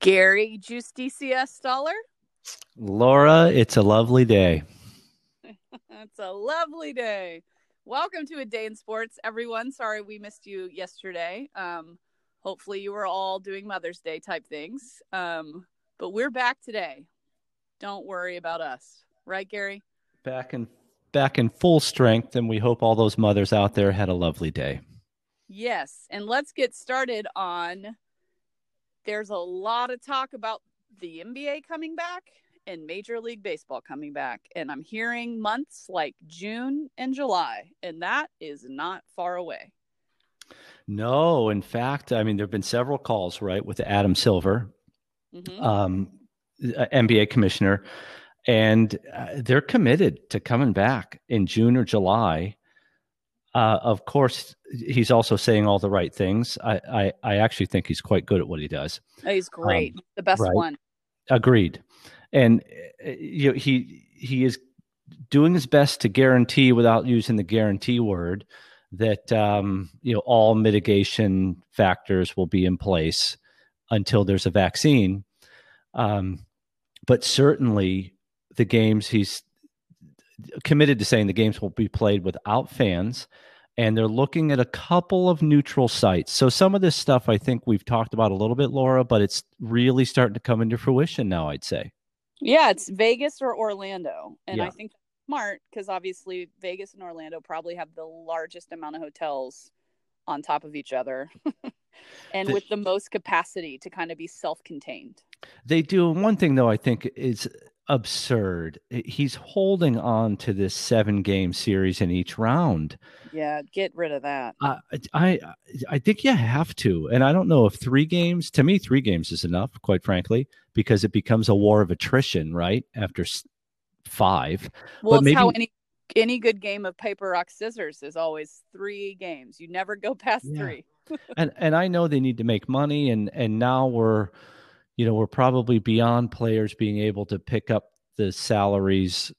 Gary Juice DCS Dollar. Laura, it's a lovely day. it's a lovely day. Welcome to a day in sports, everyone. Sorry we missed you yesterday. Um, hopefully you were all doing Mother's Day type things. Um, but we're back today. Don't worry about us, right, Gary? Back in back in full strength, and we hope all those mothers out there had a lovely day. Yes, and let's get started on there's a lot of talk about the NBA coming back and Major League Baseball coming back. And I'm hearing months like June and July, and that is not far away. No, in fact, I mean, there have been several calls, right, with Adam Silver, mm-hmm. um, NBA commissioner, and uh, they're committed to coming back in June or July. Uh, of course, he's also saying all the right things. I, I, I, actually think he's quite good at what he does. Oh, he's great, um, the best right? one. Agreed, and uh, you know, he he is doing his best to guarantee, without using the guarantee word, that um, you know all mitigation factors will be in place until there's a vaccine. Um, but certainly, the games he's committed to saying the games will be played without fans and they're looking at a couple of neutral sites. So some of this stuff I think we've talked about a little bit, Laura, but it's really starting to come into fruition now, I'd say. Yeah, it's Vegas or Orlando. And yeah. I think smart because obviously Vegas and Orlando probably have the largest amount of hotels on top of each other and the, with the most capacity to kind of be self-contained. They do. One thing though I think is absurd. He's holding on to this seven game series in each round. Yeah, get rid of that. Uh, I I think you have to, and I don't know if three games. To me, three games is enough, quite frankly, because it becomes a war of attrition, right? After five. Well, but it's maybe, how any any good game of paper rock scissors is always three games. You never go past yeah. three. and and I know they need to make money, and and now we're you know, we're probably beyond players being able to pick up the salaries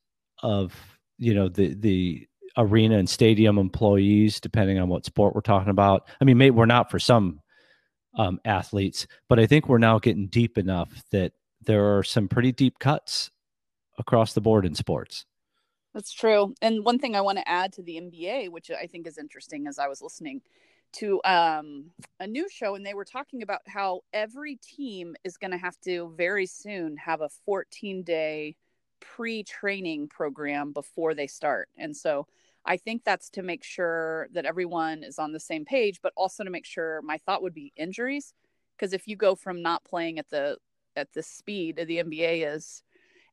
of, you know, the the arena and stadium employees, depending on what sport we're talking about. I mean, maybe we're not for some um, athletes, but I think we're now getting deep enough that there are some pretty deep cuts across the board in sports. That's true. And one thing I want to add to the NBA, which I think is interesting as I was listening to um, a news show and they were talking about how every team is going to have to very soon have a 14 day pre training program before they start. And so I think that's to make sure that everyone is on the same page, but also to make sure my thought would be injuries. Because if you go from not playing at the at the speed of the NBA is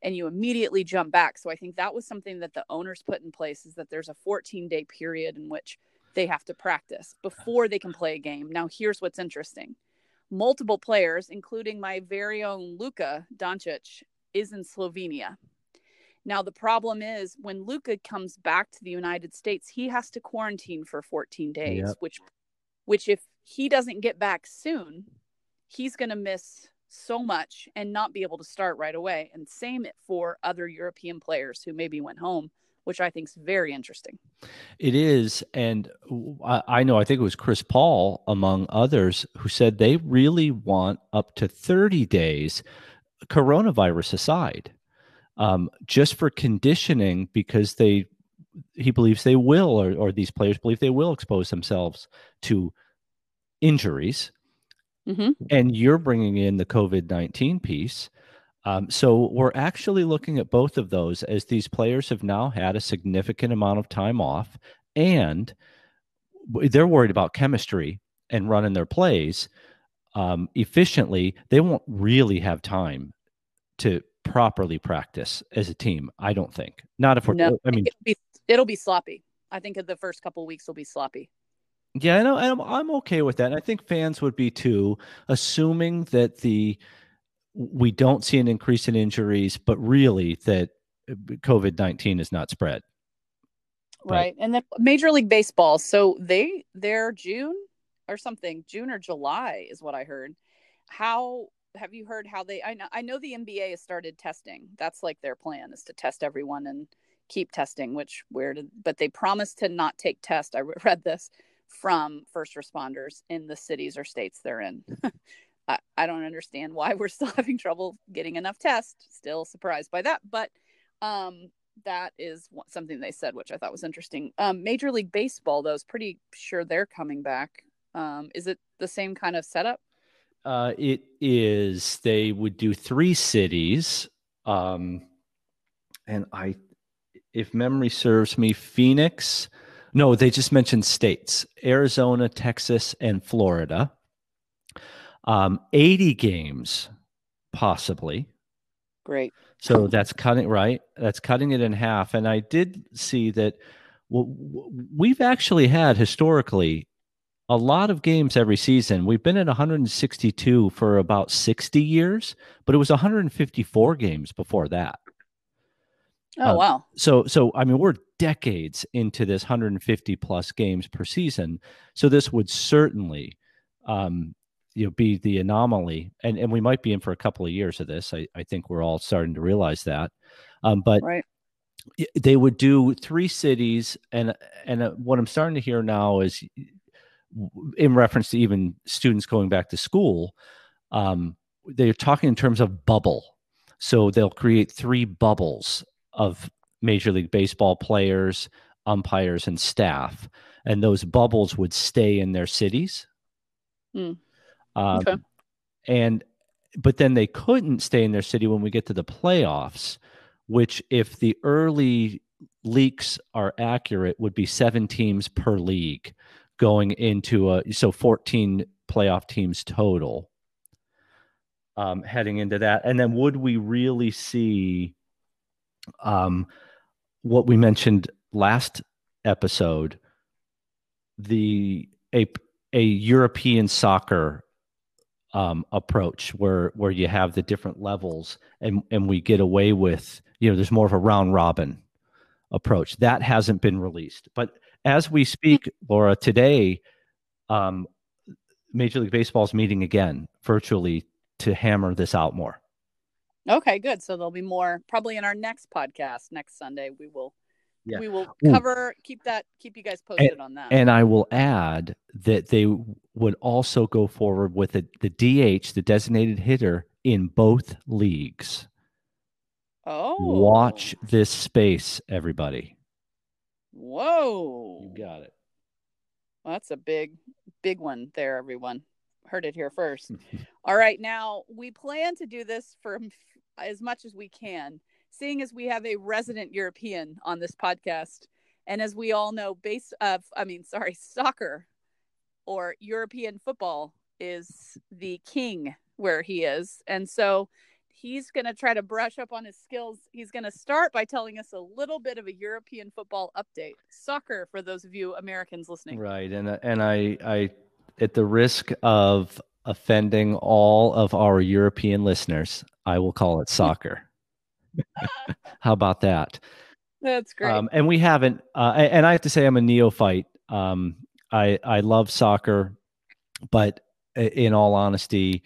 and you immediately jump back. So I think that was something that the owners put in place is that there's a 14 day period in which they have to practice before they can play a game. Now, here's what's interesting multiple players, including my very own Luka Doncic, is in Slovenia. Now, the problem is when Luka comes back to the United States, he has to quarantine for 14 days, yep. which, which if he doesn't get back soon, he's going to miss so much and not be able to start right away. And same it for other European players who maybe went home which I think is very interesting. It is. And I know, I think it was Chris Paul, among others, who said they really want up to 30 days, coronavirus aside, um, just for conditioning because they, he believes they will, or, or these players believe they will expose themselves to injuries. Mm-hmm. And you're bringing in the COVID 19 piece. Um, so we're actually looking at both of those as these players have now had a significant amount of time off and they're worried about chemistry and running their plays um, efficiently. They won't really have time to properly practice as a team. I don't think. Not if we're. No, I mean, it'll be, it'll be sloppy. I think the first couple weeks will be sloppy. Yeah, I know. I'm, I'm okay with that. And I think fans would be too, assuming that the we don't see an increase in injuries, but really that uh, COVID 19 is not spread. Right. And then Major League Baseball. So they, they're June or something, June or July is what I heard. How have you heard how they, I know, I know the NBA has started testing. That's like their plan is to test everyone and keep testing, which weird, but they promised to not take test. I read this from first responders in the cities or states they're in. I, I don't understand why we're still having trouble getting enough tests. Still surprised by that, but um, that is something they said, which I thought was interesting. Um, Major League Baseball, though, is pretty sure they're coming back. Um, is it the same kind of setup? Uh, it is. They would do three cities, um, and I, if memory serves me, Phoenix. No, they just mentioned states: Arizona, Texas, and Florida. Um, Eighty games, possibly. Great. So that's cutting right. That's cutting it in half. And I did see that well, we've actually had historically a lot of games every season. We've been at 162 for about 60 years, but it was 154 games before that. Oh uh, wow. So so I mean we're decades into this 150 plus games per season. So this would certainly um, you know be the anomaly and and we might be in for a couple of years of this i, I think we're all starting to realize that um, but right. they would do three cities and and uh, what i'm starting to hear now is in reference to even students going back to school um, they're talking in terms of bubble so they'll create three bubbles of major league baseball players umpires and staff and those bubbles would stay in their cities mm. Um, okay. And but then they couldn't stay in their city when we get to the playoffs, which if the early leaks are accurate, would be seven teams per league going into a so 14 playoff teams total um, heading into that. And then would we really see um, what we mentioned last episode, the a a European soccer um, approach where where you have the different levels and and we get away with you know there's more of a round robin approach. That hasn't been released. But as we speak laura today um, major league baseball is meeting again virtually to hammer this out more. Okay good. So there'll be more probably in our next podcast next sunday. We will yeah. we will cover Ooh. keep that keep you guys posted and, on that. and i will add that they would also go forward with the, the dh the designated hitter in both leagues. Oh. watch this space everybody. Whoa. You got it. Well, that's a big big one there everyone. Heard it here first. All right now we plan to do this for as much as we can seeing as we have a resident European on this podcast, and as we all know, base of uh, I mean, sorry, soccer or European football is the king where he is, and so he's going to try to brush up on his skills. He's going to start by telling us a little bit of a European football update, soccer for those of you Americans listening. Right, and uh, and I I at the risk of offending all of our European listeners, I will call it soccer. How about that? That's great. Um, and we haven't. Uh, and I have to say, I'm a neophyte. Um, I I love soccer, but in all honesty,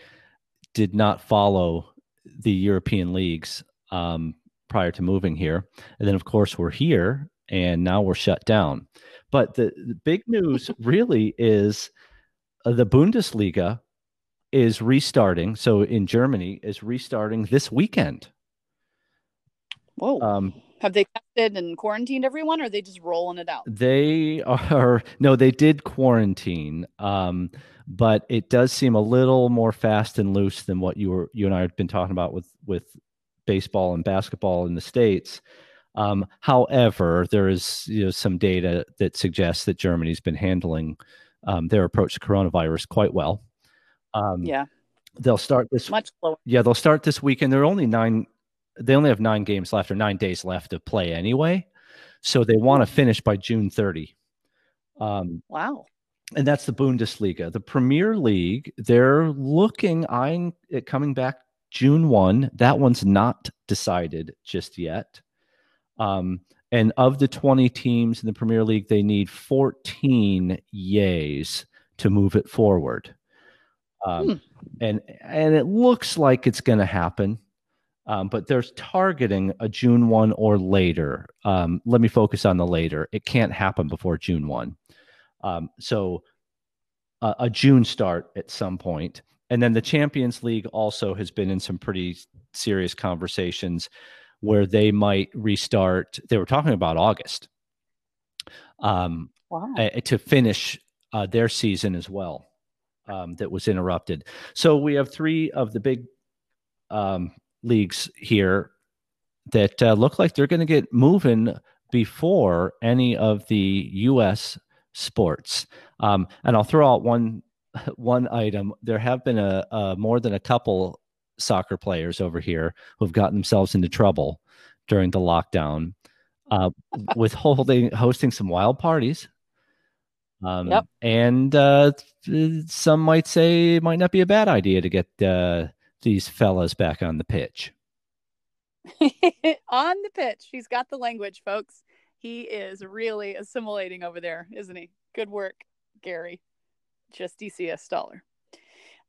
did not follow the European leagues um, prior to moving here. And then, of course, we're here, and now we're shut down. But the, the big news really is uh, the Bundesliga is restarting. So in Germany, is restarting this weekend. Whoa. Um, Have they tested and quarantined everyone, or are they just rolling it out? They are no, they did quarantine, um, but it does seem a little more fast and loose than what you were you and I have been talking about with with baseball and basketball in the states. Um, however, there is you know, some data that suggests that Germany's been handling um, their approach to coronavirus quite well. Um, yeah, they'll start this much slower. Yeah, they'll start this weekend. There are only nine they only have nine games left or nine days left to play anyway. So they want to finish by June 30. Um, wow. And that's the Bundesliga. The Premier League, they're looking, eyeing it coming back June 1. That one's not decided just yet. Um, and of the 20 teams in the Premier League, they need 14 yays to move it forward. Um, hmm. and and it looks like it's going to happen. Um, but there's targeting a June 1 or later. Um, let me focus on the later. It can't happen before June 1. Um, so uh, a June start at some point. and then the Champions League also has been in some pretty serious conversations where they might restart. They were talking about August um, wow. to finish uh, their season as well. Um, that was interrupted. So we have three of the big um, leagues here that uh, look like they're going to get moving before any of the U.S. sports. Um, and I'll throw out one one item. There have been a, a more than a couple soccer players over here who've gotten themselves into trouble during the lockdown uh, with holding hosting some wild parties. Um, yep. And uh, some might say it might not be a bad idea to get uh, these fellas back on the pitch. on the pitch. He's got the language, folks. He is really assimilating over there, isn't he? Good work, Gary. Just DCS dollar.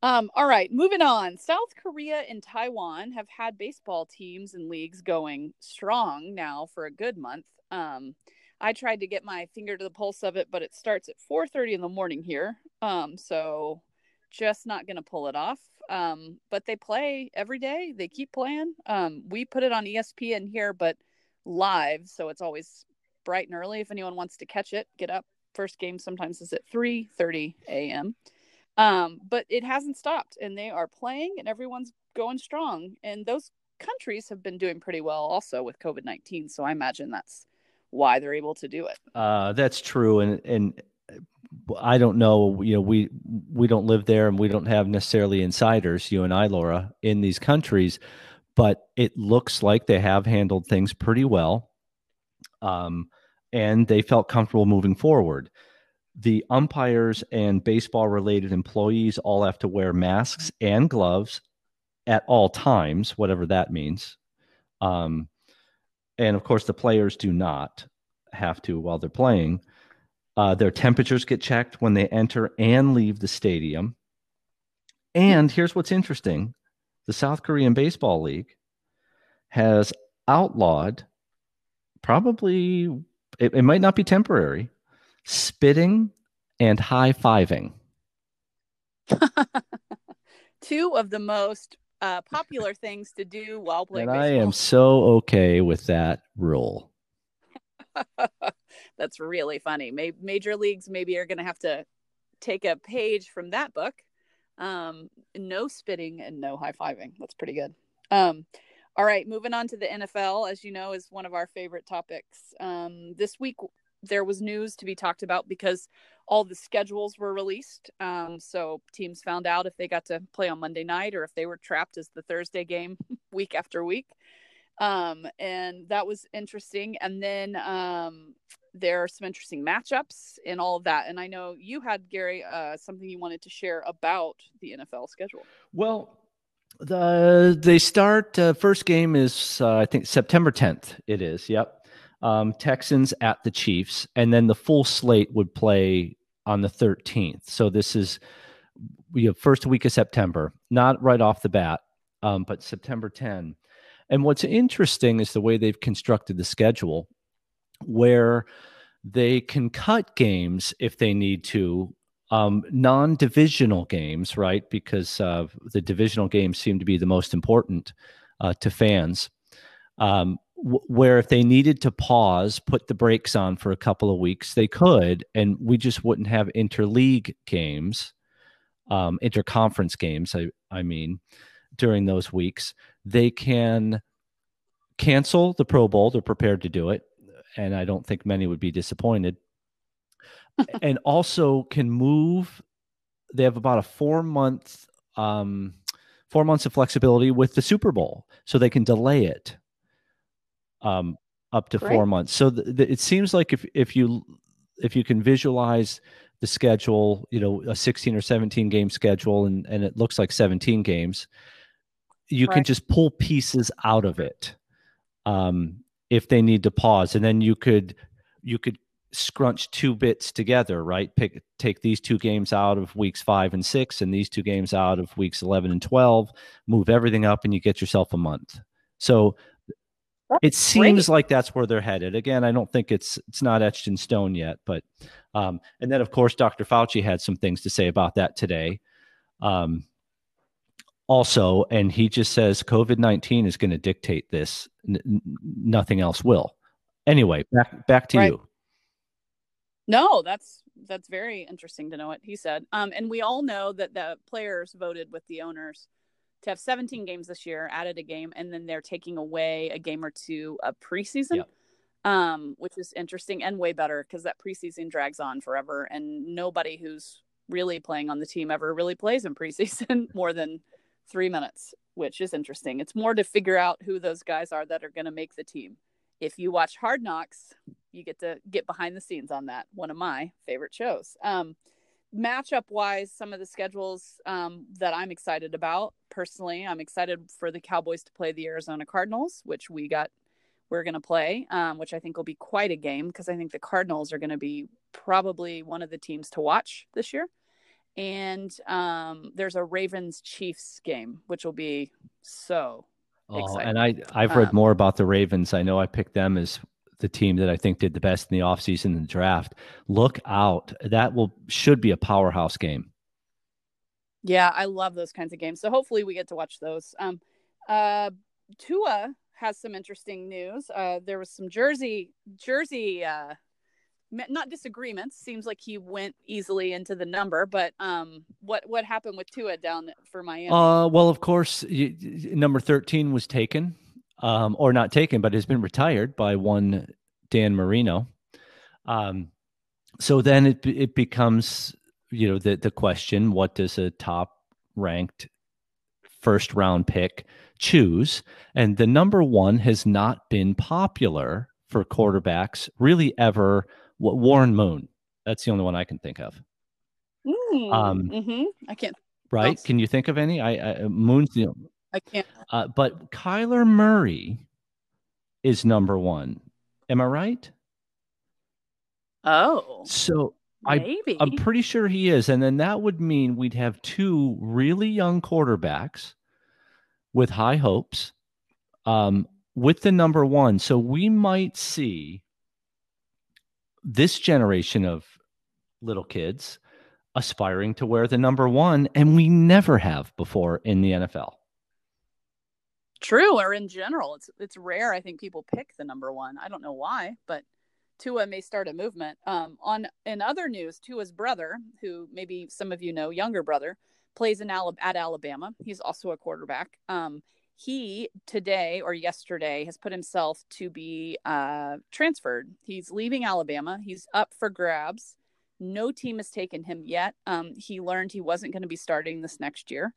Um, all right, moving on. South Korea and Taiwan have had baseball teams and leagues going strong now for a good month. Um, I tried to get my finger to the pulse of it, but it starts at 4:30 in the morning here. Um, so just not going to pull it off. Um, but they play every day. They keep playing. Um, we put it on ESPN here, but live, so it's always bright and early. If anyone wants to catch it, get up. First game sometimes is at 3:30 a.m. Um, but it hasn't stopped, and they are playing, and everyone's going strong. And those countries have been doing pretty well also with COVID 19. So I imagine that's why they're able to do it. Uh, that's true. And, and I don't know, you know, we, we don't live there and we don't have necessarily insiders, you and I, Laura, in these countries, but it looks like they have handled things pretty well. Um, and they felt comfortable moving forward. The umpires and baseball related employees all have to wear masks and gloves at all times, whatever that means. Um, and of course, the players do not have to while they're playing. Uh, their temperatures get checked when they enter and leave the stadium. And here's what's interesting the South Korean Baseball League has outlawed, probably, it, it might not be temporary, spitting and high fiving. Two of the most uh, popular things to do while playing. And baseball. I am so okay with that rule. That's really funny. Major leagues maybe are going to have to take a page from that book. Um, no spitting and no high fiving. That's pretty good. Um, all right, moving on to the NFL, as you know, is one of our favorite topics. Um, this week there was news to be talked about because all the schedules were released. Um, so teams found out if they got to play on Monday night or if they were trapped as the Thursday game week after week. Um, and that was interesting. And then um, there are some interesting matchups and all of that. And I know you had Gary uh, something you wanted to share about the NFL schedule. Well, the they start uh, first game is uh, I think September 10th. It is. Yep um, Texans at the Chiefs, and then the full slate would play on the 13th. So this is we have first week of September, not right off the bat, um, but September 10. And what's interesting is the way they've constructed the schedule, where they can cut games if they need to, um, non-divisional games, right? Because uh, the divisional games seem to be the most important uh, to fans. Um, where if they needed to pause, put the brakes on for a couple of weeks, they could, and we just wouldn't have interleague games, um, interconference games. I I mean, during those weeks, they can cancel the Pro Bowl. They're prepared to do it, and I don't think many would be disappointed. and also can move. They have about a four month, um, four months of flexibility with the Super Bowl, so they can delay it um, up to Great. four months. So th- th- it seems like if if you if you can visualize the schedule, you know, a 16 or 17 game schedule, and and it looks like 17 games, you right. can just pull pieces out of it um, if they need to pause, and then you could you could scrunch two bits together, right? Pick take these two games out of weeks five and six, and these two games out of weeks 11 and 12. Move everything up, and you get yourself a month. So it seems great. like that's where they're headed. Again, I don't think it's it's not etched in stone yet, but um, and then of course Dr. Fauci had some things to say about that today. Um, also, and he just says COVID 19 is going to dictate this. N- nothing else will. Anyway, back, back to right. you. No, that's that's very interesting to know what he said. Um, and we all know that the players voted with the owners to have 17 games this year, added a game, and then they're taking away a game or two of preseason, yep. um, which is interesting and way better because that preseason drags on forever, and nobody who's really playing on the team ever really plays in preseason more than three minutes, which is interesting. It's more to figure out who those guys are that are going to make the team. If you watch Hard Knocks, you get to get behind the scenes on that. One of my favorite shows. Um, matchup wise, some of the schedules um, that I'm excited about personally, I'm excited for the Cowboys to play the Arizona Cardinals, which we got. We're going to play, um, which I think will be quite a game because I think the Cardinals are going to be probably one of the teams to watch this year and um, there's a Ravens Chiefs game, which will be so oh, exciting. And I I've read um, more about the Ravens. I know I picked them as the team that I think did the best in the offseason and the draft. Look out. That will should be a powerhouse game. Yeah, I love those kinds of games. So hopefully we get to watch those. Um uh Tua has some interesting news. Uh there was some jersey jersey uh not disagreements. Seems like he went easily into the number, but um, what what happened with Tua down for Miami? Uh, well, of course, number thirteen was taken, um, or not taken, but has been retired by one Dan Marino. Um, so then it it becomes you know the the question: What does a top ranked first round pick choose? And the number one has not been popular for quarterbacks really ever Warren Moon. That's the only one I can think of. Mm, um, mm-hmm. I can't. Right? Else. Can you think of any? I, I Moon's the. I can't. Uh, but Kyler Murray is number one. Am I right? Oh. So Maybe. I, I'm pretty sure he is. And then that would mean we'd have two really young quarterbacks with high hopes um, with the number one. So we might see this generation of little kids aspiring to wear the number one, and we never have before in the NFL. True, or in general, it's it's rare. I think people pick the number one. I don't know why, but Tua may start a movement. Um, on in other news, Tua's brother, who maybe some of you know, younger brother, plays in Alab- at Alabama. He's also a quarterback. Um, he today or yesterday has put himself to be uh, transferred. He's leaving Alabama. He's up for grabs. No team has taken him yet. Um, he learned he wasn't going to be starting this next year.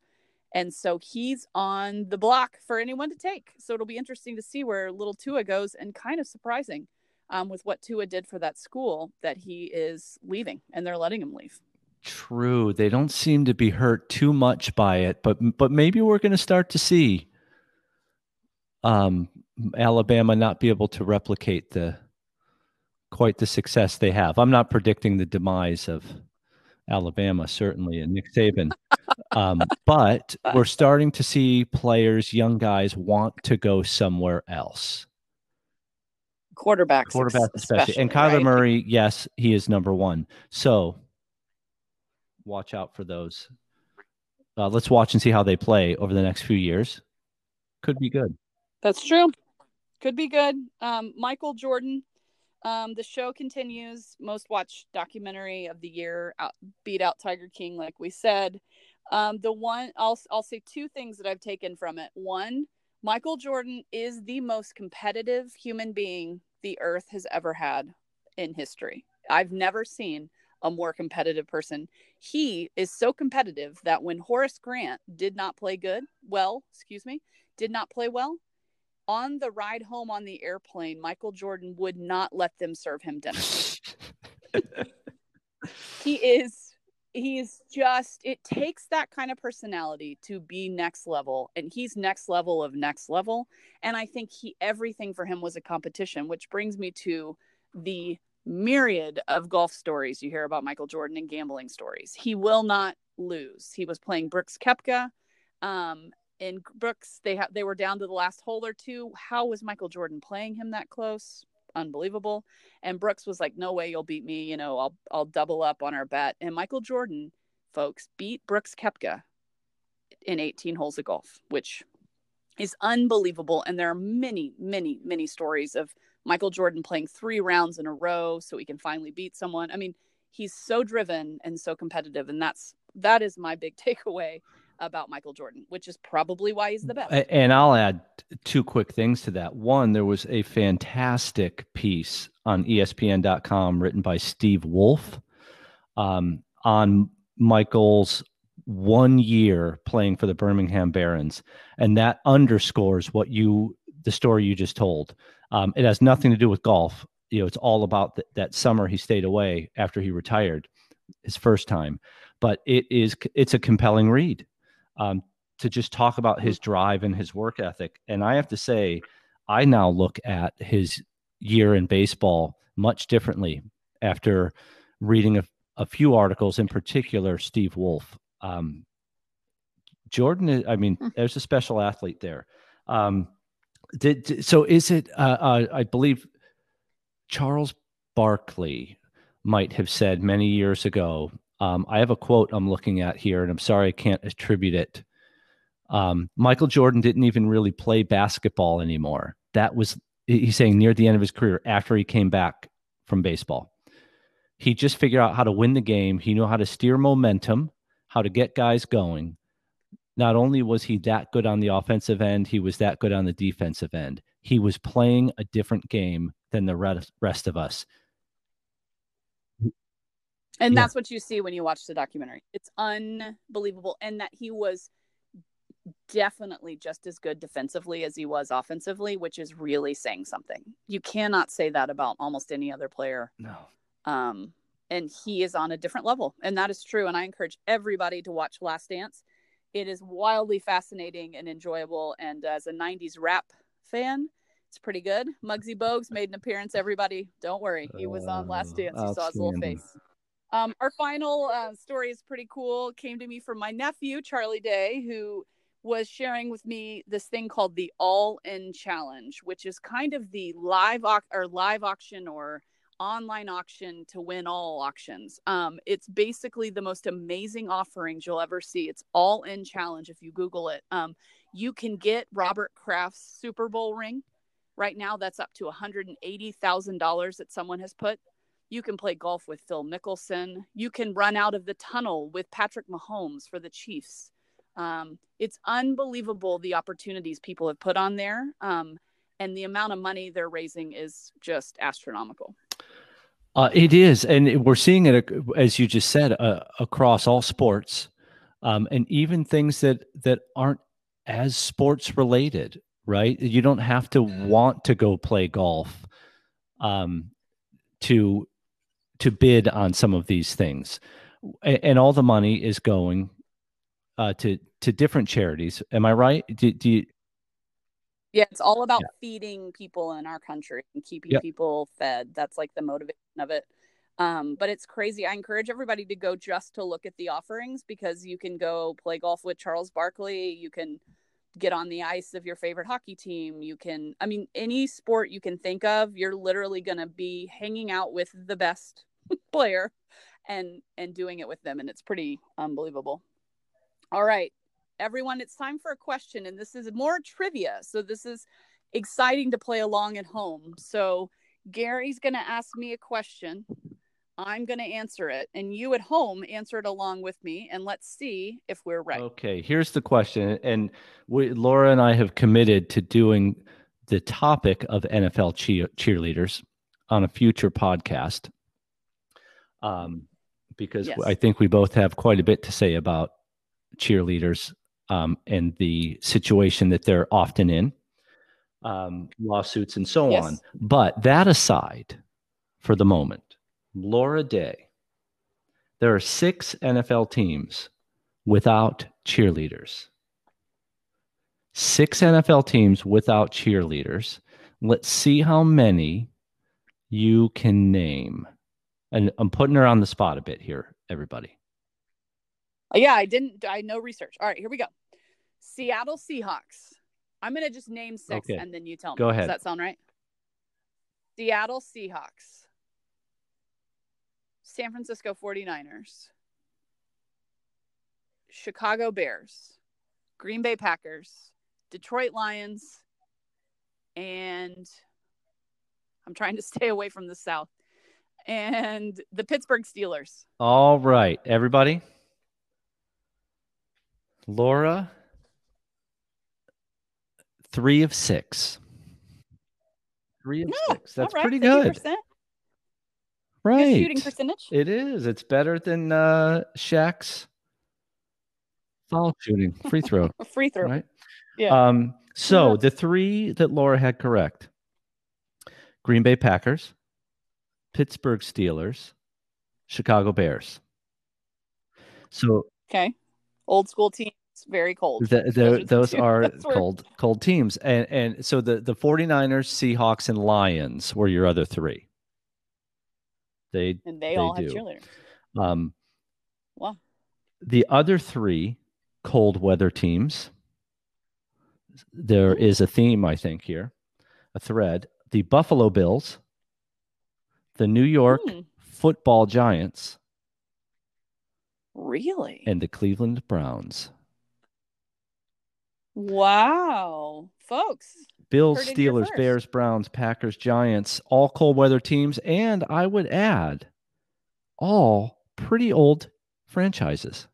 And so he's on the block for anyone to take. So it'll be interesting to see where little Tua goes and kind of surprising um, with what Tua did for that school that he is leaving and they're letting him leave. True. They don't seem to be hurt too much by it, but but maybe we're going to start to see um, Alabama not be able to replicate the quite the success they have. I'm not predicting the demise of Alabama, certainly, and Nick Saban. um, but we're starting to see players, young guys, want to go somewhere else. Quarterbacks, quarterbacks especially, especially and Kyler right? Murray. Yes, he is number one. So watch out for those. Uh, let's watch and see how they play over the next few years. Could be good. That's true. Could be good. Um, Michael Jordan. Um, the show continues. Most watched documentary of the year. Out, beat out Tiger King, like we said. Um, the one I'll I'll say two things that I've taken from it. One, Michael Jordan is the most competitive human being the earth has ever had in history. I've never seen a more competitive person. He is so competitive that when Horace Grant did not play good, well, excuse me, did not play well, on the ride home on the airplane, Michael Jordan would not let them serve him dinner. he is he is just it takes that kind of personality to be next level and he's next level of next level. And i think he everything for him was a competition which brings me to the myriad of golf stories you hear about michael jordan and gambling stories. He will not lose. He was playing brooks koepka um, in Brooks, they have they were down to the last hole or two. How was Michael Jordan playing him that close? Unbelievable. And Brooks was like, "No way, you'll beat me. You know, I'll I'll double up on our bet." And Michael Jordan, folks, beat Brooks Koepka in 18 holes of golf, which is unbelievable. And there are many, many, many stories of Michael Jordan playing three rounds in a row so he can finally beat someone. I mean, he's so driven and so competitive. And that's that is my big takeaway about Michael Jordan, which is probably why he's the best. And I'll add two quick things to that. One, there was a fantastic piece on ESPN.com written by Steve Wulf um, on Michael's one year playing for the Birmingham Barons, and that underscores what you the story you just told. Um, it has nothing to do with golf. You know, it's all about th- that summer he stayed away after he retired, his first time. But it is it's a compelling read um, to just talk about his drive and his work ethic. And I have to say, I now look at his year in baseball much differently after reading a, a few articles, in particular, Steve Wulf. Um, Jordan, I mean, hmm. there's a special athlete there. Um, did, did, so is it? Uh, uh, I believe Charles Barkley might have said many years ago. Um, I have a quote I'm looking at here, and I'm sorry I can't attribute it. Um, Michael Jordan didn't even really play basketball anymore. That was he's saying near the end of his career after he came back from baseball. He just figured out how to win the game. He knew how to steer momentum how to get guys going. Not only was he that good on the offensive end, he was that good on the defensive end. He was playing a different game than the rest of us. And yeah. that's what you see when you watch the documentary. It's unbelievable. And that he was definitely just as good defensively as he was offensively, which is really saying something. You cannot say that about almost any other player. No. Um, and he is on a different level and that is true and i encourage everybody to watch last dance it is wildly fascinating and enjoyable and as a 90s rap fan it's pretty good Muggsy Bogues made an appearance everybody don't worry he was on last dance you saw his little face um, our final uh, story is pretty cool came to me from my nephew charlie day who was sharing with me this thing called the all in challenge which is kind of the live au- or live auction or online auction to win all auctions. Um, it's basically the most amazing offerings you'll ever see. It's all in challenge if you Google it. Um, you can get Robert Kraft's Super Bowl ring. Right now, that's up to $180,000 that someone has put. You can play golf with Phil Mickelson. You can run out of the tunnel with Patrick Mahomes for the Chiefs. Um, it's unbelievable the opportunities people have put on there. Um, and the amount of money they're raising is just astronomical. Uh, it is, and we're seeing it as you just said uh, across all sports, um, and even things that that aren't as sports related. Right? You don't have to want to go play golf um, to to bid on some of these things, and, all the money is going uh, to to different charities. Am I right? Do, do you, yeah, it's all about yeah. feeding people in our country and keeping yep. people fed. That's like the motivation of it. Um, but it's crazy. I encourage everybody to go just to look at the offerings because you can go play golf with Charles Barkley. You can get on the ice of your favorite hockey team. You can, I mean, any sport you can think of, you're literally going to be hanging out with the best player and and doing it with them and it's pretty unbelievable. All right everyone, it's time for a question, and this is more trivia. So this is exciting to play along at home. So Gary's going to ask me a question. I'm going to answer it, and you at home answer it along with me, and let's see if we're right. Okay, here's the question, and we, Laura and I have committed to doing the topic of NFL cheer- cheerleaders on a future podcast, um, because yes. I think we both have quite a bit to say about cheerleaders um, and the situation that they're often in, um, lawsuits and so yes. on. But that aside, for the moment, Laura Day, there are six NFL teams without cheerleaders. Six NFL teams without cheerleaders. Let's see how many you can name. And I'm putting her on the spot a bit here, everybody. Uh, yeah, I didn't. I know research. All right, here we go. Seattle Seahawks. I'm gonna just name six okay. and then you tell me. Go ahead. Does that sound right? Seattle Seahawks. San Francisco 49ers. Chicago Bears. Green Bay Packers, Detroit Lions, and I'm trying to stay away from the South, and the Pittsburgh Steelers. All right, everybody. Laura, three of six. Three of No, six. That's all right, pretty good. 50%. Right. Good shooting percentage. It is. It's better than uh Shaq's foul shooting free throw. Free throw. right? Yeah. Um, so Yeah. the three that Laura had correct: Green Bay Packers, Pittsburgh Steelers, Chicago Bears. So Okay. Old school teams, very cold. th- Those are the those are cold cold teams, and and so the the 49ers, Seahawks, and Lions were your other three. They And they, they all have cheerleaders. um Wow. the other three cold weather teams There is a theme i think here a thread the buffalo bills the new york Hmm, football giants really? and the cleveland browns wow. Folks. bills Heard it here steelers bears browns packers giants all cold weather teams and i would add all pretty old franchises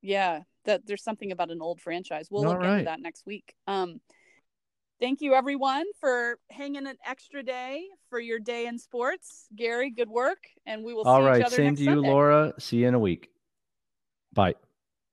Yeah, that there's something about an old franchise. We'll All look right. into that next week. Um, thank you everyone for hanging an extra day for your day in sports. Gary, good work, and we will all see right each other same to you Sunday. laura see you in a week bye